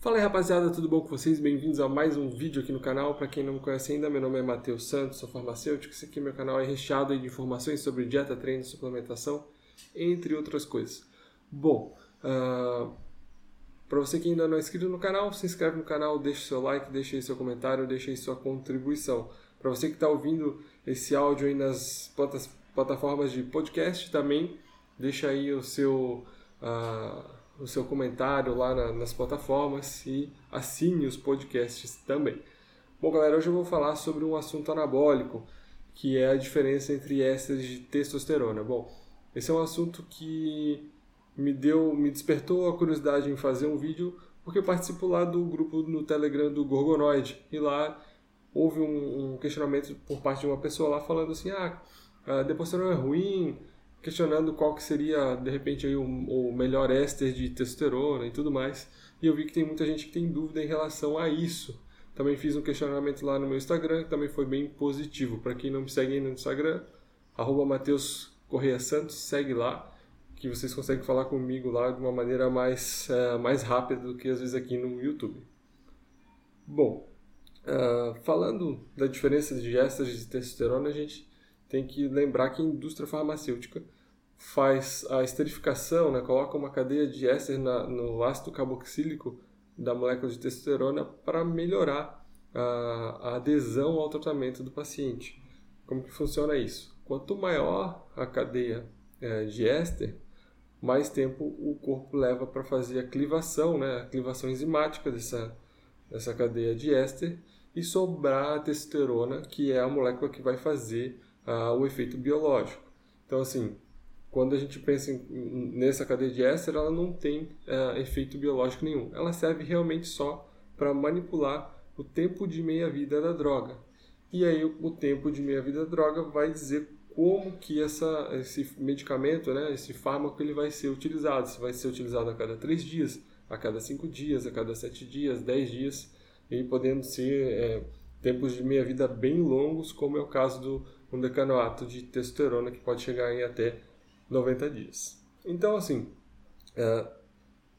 Fala aí rapaziada, tudo bom com vocês? Bem-vindos a mais um vídeo aqui no canal. Para quem não me conhece ainda, meu nome é Matheus Santos, sou farmacêutico. Esse aqui meu canal é recheado de informações sobre dieta, treino, suplementação, entre outras coisas. Bom, uh, ah, para você que ainda não é inscrito no canal, se inscreve no canal, deixe seu like, deixe aí seu comentário, deixe aí sua contribuição. Para você que está ouvindo esse áudio aí nas plataformas de podcast também, deixa aí o seu... Uh, o seu comentário lá na, nas plataformas e assine os podcasts também. Bom, galera, hoje eu vou falar sobre um assunto anabólico, que é a diferença entre ésteres de testosterona. Bom, esse é um assunto que me deu, me despertou a curiosidade em fazer um vídeo, porque eu participo lá do grupo no Telegram do Gorgonoid, e lá houve um, um questionamento por parte de uma pessoa lá falando assim, ah, a testosterona é ruim, questionando qual que seria, de repente, aí, o, o melhor éster de testosterona e tudo mais. E eu vi que tem muita gente que tem dúvida em relação a isso. Também fiz um questionamento lá no meu Instagram, que também foi bem positivo. Para quem não me segue ainda no Instagram, Mateus Correia Santos, segue lá, que vocês conseguem falar comigo lá de uma maneira mais, uh, mais rápida do que às vezes aqui no YouTube. Bom, uh, falando da diferença de ésteres de testosterona, a gente tem que lembrar que a indústria farmacêutica faz a esterificação, né, coloca uma cadeia de éster na, no ácido carboxílico da molécula de testosterona para melhorar a, a, adesão ao tratamento do paciente. Como que funciona isso? Quanto maior a cadeia é, de éster, mais tempo o corpo leva para fazer a clivação, né, a clivação enzimática dessa, dessa cadeia de éster e sobrar a testosterona, que é a molécula que vai fazer uh, o efeito biológico. Então, assim, quando a gente pensa em, nessa cadeia de éster, ela não tem uh, efeito biológico nenhum. Ela serve realmente só para manipular o tempo de meia-vida da droga. E aí o tempo de meia-vida da droga vai dizer como que essa, esse medicamento, né, esse fármaco, ele vai ser utilizado. Se vai ser utilizado a cada três dias, a cada cinco dias, a cada sete dias, dez dias, e podendo ser é, tempos de meia-vida bem longos, como é o caso do um decanoato de testosterona que pode chegar em até 90 dias. Então, assim, é,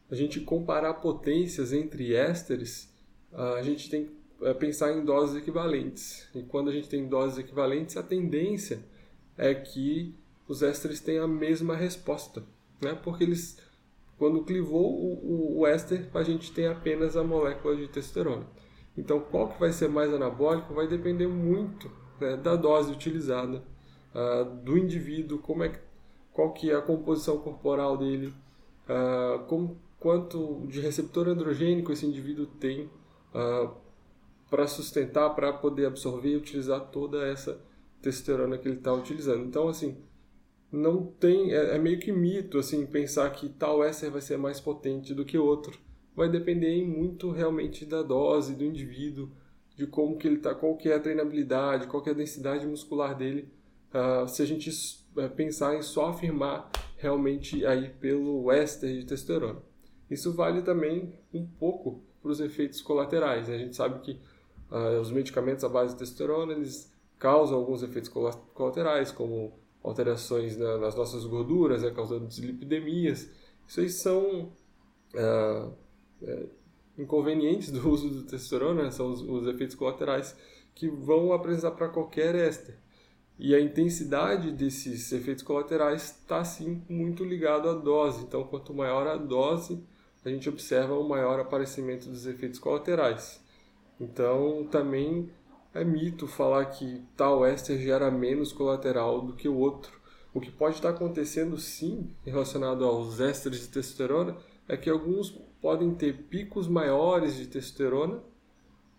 a gente comparar potências entre ésteres, a gente tem que é, pensar em doses equivalentes. E quando a gente tem doses equivalentes, a tendência é que os ésteres tenham a mesma resposta, né? Porque eles, quando clivou o, o, o éster, a gente tem apenas a molécula de testosterona. Então, qual que vai ser mais anabólico vai depender muito né, da dose utilizada, uh, do indivíduo, como é, qual que é a composição corporal dele, uh, como, quanto de receptor androgênico esse indivíduo tem uh, ah, para sustentar, para poder absorver e utilizar toda essa testosterona que ele está utilizando. Então, assim, não tem é, é, meio que mito assim pensar que tal éster vai ser mais potente do que outro. Vai depender muito realmente da dose do indivíduo, de como que ele está, qual que é a treinabilidade, qual que é a densidade muscular dele, uh, se a gente uh, pensar em só afirmar realmente aí pelo éster de testosterona. Isso vale também um pouco para os efeitos colaterais. Né? A gente sabe que uh, os medicamentos à base de testosterona eles causam alguns efeitos colaterais, como alterações na, nas nossas gorduras, né, causando dislipidemias. Isso aí são uh, inconvenientes do uso do testosterona, né? são os, os efeitos colaterais que vão apresentar para qualquer éster. E a intensidade desses efeitos colaterais está sim muito ligado à dose. Então, quanto maior a dose, a gente observa o um maior aparecimento dos efeitos colaterais. Então, também é mito falar que tal éster gera menos colateral do que o outro. O que pode estar acontecendo sim relacionado aos ésteres de testosterona é que alguns podem ter picos maiores de testosterona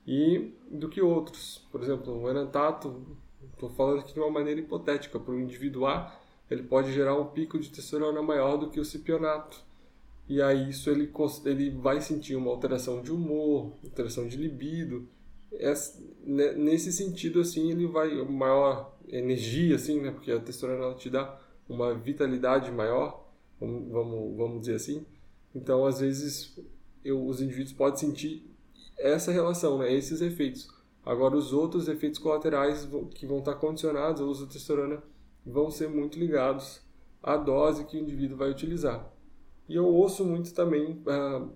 e do que outros. Por exemplo, o enantato, estou falando aqui de uma maneira hipotética, para o indivíduo A, ele pode gerar um pico de testosterona maior do que o cipionato. E aí isso ele, ele vai sentir uma alteração de humor, alteração de libido. nesse sentido, assim, ele vai maior energia, assim, né? Porque a testosterona te dá uma vitalidade maior, vamos, vamos dizer assim. Então, às vezes, eu, os indivíduos podem sentir essa relação, né, esses efeitos. Agora, os outros efeitos colaterais que vão estar condicionados ao uso da testosterona vão ser muito ligados à dose que o indivíduo vai utilizar. E eu ouço muito também ah,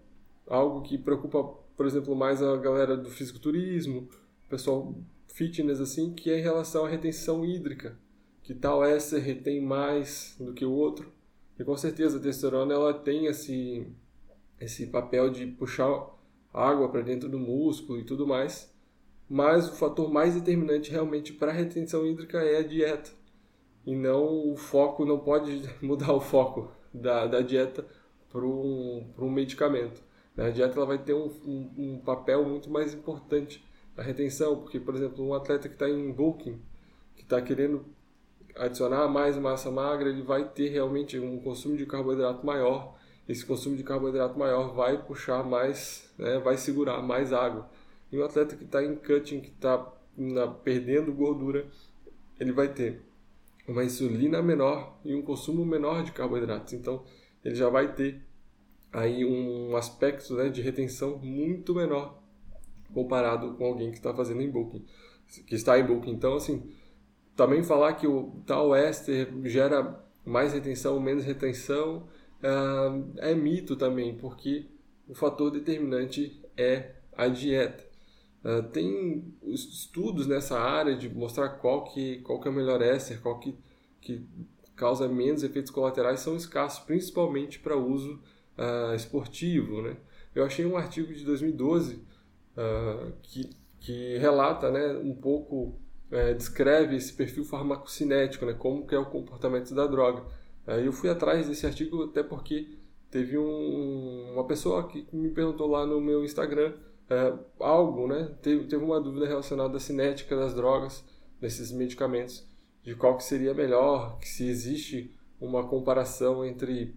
algo que preocupa, por exemplo, mais a galera do fisiculturismo, pessoal fitness assim, que é em relação à retenção hídrica, que tal éster retém mais do que o outro. E com certeza a testosterona ela tem esse esse papel de puxar água para dentro do músculo e tudo mais. Mas o fator mais determinante realmente para a retenção hídrica é a dieta. E não o foco, não pode mudar o foco da, da dieta para um, um medicamento. A dieta ela vai ter um, um, um papel muito mais importante na retenção, porque, por exemplo, um atleta que está em bulking, que está querendo adicionar mais massa magra, ele vai ter realmente um consumo de carboidrato maior. Esse consumo de carboidrato maior vai puxar mais, né, vai segurar mais água. E um atleta que está em cutting, que está perdendo gordura, ele vai ter uma insulina menor e um consumo menor de carboidratos. Então, ele já vai ter aí um aspecto né, de retenção muito menor comparado com alguém que está fazendo em booking, que está em booking. Então, assim, também falar que o tal éster gera mais retenção menos retenção uh, é mito também, porque o fator determinante é a dieta. Uh, tem estudos nessa área de mostrar qual que, qual que é o melhor éster, qual que, que causa menos efeitos colaterais, são escassos, principalmente para uso uh, esportivo. Né? Eu achei um artigo de 2012 uh, que, que relata né, um pouco, uh, descreve esse perfil farmacocinético, né, como que é o comportamento da droga. Uh, eu fui atrás desse artigo até porque teve um, uma pessoa que me perguntou lá no meu Instagram algo, né, teve, teve uma dúvida relacionada à cinética das drogas, desses medicamentos, de qual que seria melhor, se existe uma comparação entre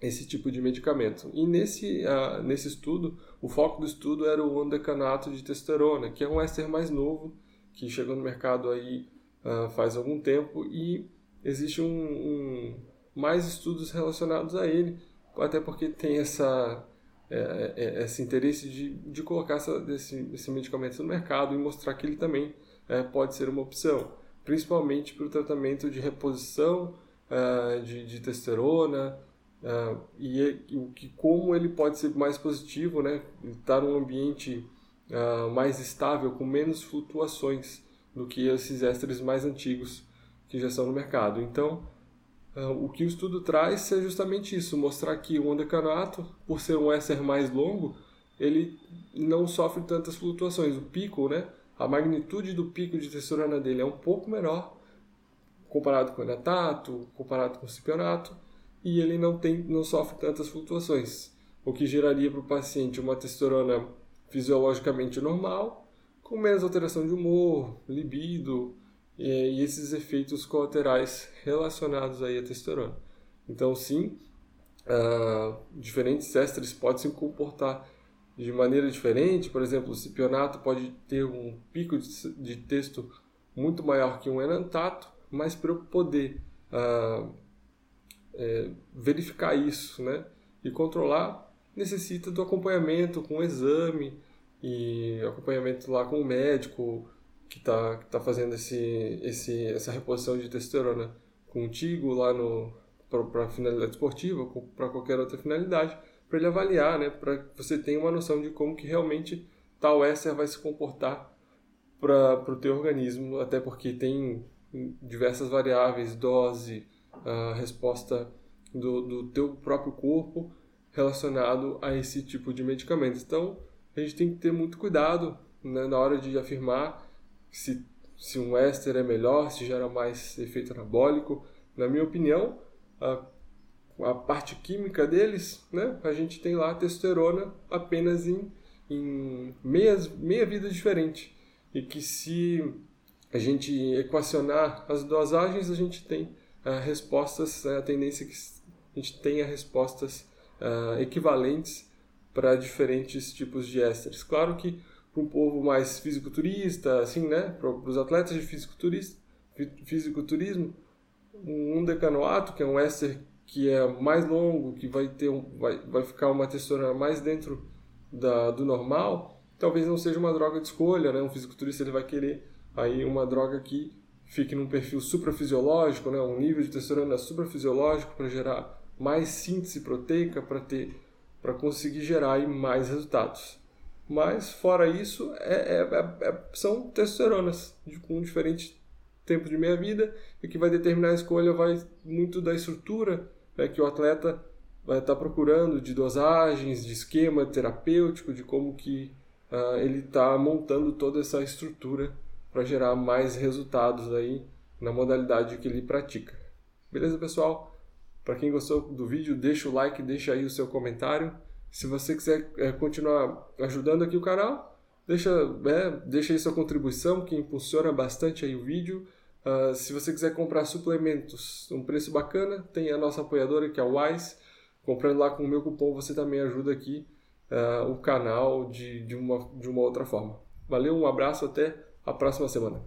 esse tipo de medicamento. E nesse, uh, nesse estudo, o foco do estudo era o andecanato de testosterona, que é um éster mais novo, que chegou no mercado aí uh, faz algum tempo e existe um, um, mais estudos relacionados a ele, até porque tem essa, é, é, esse interesse de, de colocar essa, esse, esse medicamento no mercado e mostrar que ele também é, pode ser uma opção, principalmente para o tratamento de reposição uh, de, de testosterona, Uh, e o que como ele pode ser mais positivo, né? Estar num ambiente uh, mais estável, com menos flutuações do que esses ésteres mais antigos que já estão no mercado. Então, uh, o que o estudo traz é justamente isso, mostrar que o ondecanoato, por ser um éster mais longo, ele não sofre tantas flutuações. O pico, né? A magnitude do pico de testosterona dele é um pouco menor comparado com o enatato, comparado com o cipionato, e ele não, tem, não sofre tantas flutuações, o que geraria para o paciente uma testosterona fisiologicamente normal, com menos alteração de humor, libido e, esses efeitos colaterais relacionados aí à testosterona. Então, sim, uh, diferentes ésteres podem se comportar de maneira diferente. Por exemplo, o cipionato pode ter um pico de, de texto muito maior que um enantato, mas para eu poder uh, é, verificar isso, né? E controlar necessita do acompanhamento com exame e acompanhamento lá com o médico que está que tá fazendo esse, esse, essa reposição de testosterona contigo lá no para finalidade esportiva, para qualquer outra finalidade, para ele avaliar, né? Para que você tenha uma noção de como que realmente tal éster vai se comportar para o teu organismo, até porque tem diversas variáveis, dose, a resposta do, do teu próprio corpo relacionado a esse tipo de medicamento. Então, a gente tem que ter muito cuidado né, na hora de afirmar se, se um éster é melhor, se gera mais efeito anabólico. Na minha opinião, a, a parte química deles, né, a gente tem lá a testosterona apenas em, em meia, meia vida diferente. E que se a gente equacionar as dosagens, a gente tem uh, respostas, uh, a tendência é que a gente tenha respostas uh, equivalentes para diferentes tipos de ésteres. Claro que para um povo mais fisiculturista, assim, né, para os atletas de fisiculturismo, um decanoato, que é um éster que é mais longo, que vai ter um, vai, vai ficar uma textura mais dentro da, do normal, talvez não seja uma droga de escolha, né? Um fisiculturista ele vai querer aí uma droga que fique num perfil suprafisiológico, né, um nível de testosterona suprafisiológico para gerar mais síntese proteica, para ter para conseguir gerar mais resultados. Mas, fora isso, é, é, é, é, são testosteronas com diferente tempo de meia-vida e que vai determinar a escolha vai muito da estrutura né, que o atleta vai estar tá procurando, de dosagens, de esquema terapêutico, de como que uh, ele está montando toda essa estrutura para gerar mais resultados aí na modalidade que ele pratica. Beleza, pessoal? Para quem gostou do vídeo, deixa o like, deixa aí o seu comentário. Se você quiser é, continuar ajudando aqui o canal, deixa, é, deixa aí sua contribuição, que impulsiona bastante aí o vídeo. Uh, se você quiser comprar suplementos, um preço bacana, tem a nossa apoiadora que é a Wise. Comprando lá com o meu cupom, você também ajuda aqui uh, o canal de, de, uma, de uma outra forma. Valeu, um abraço, até a próxima semana.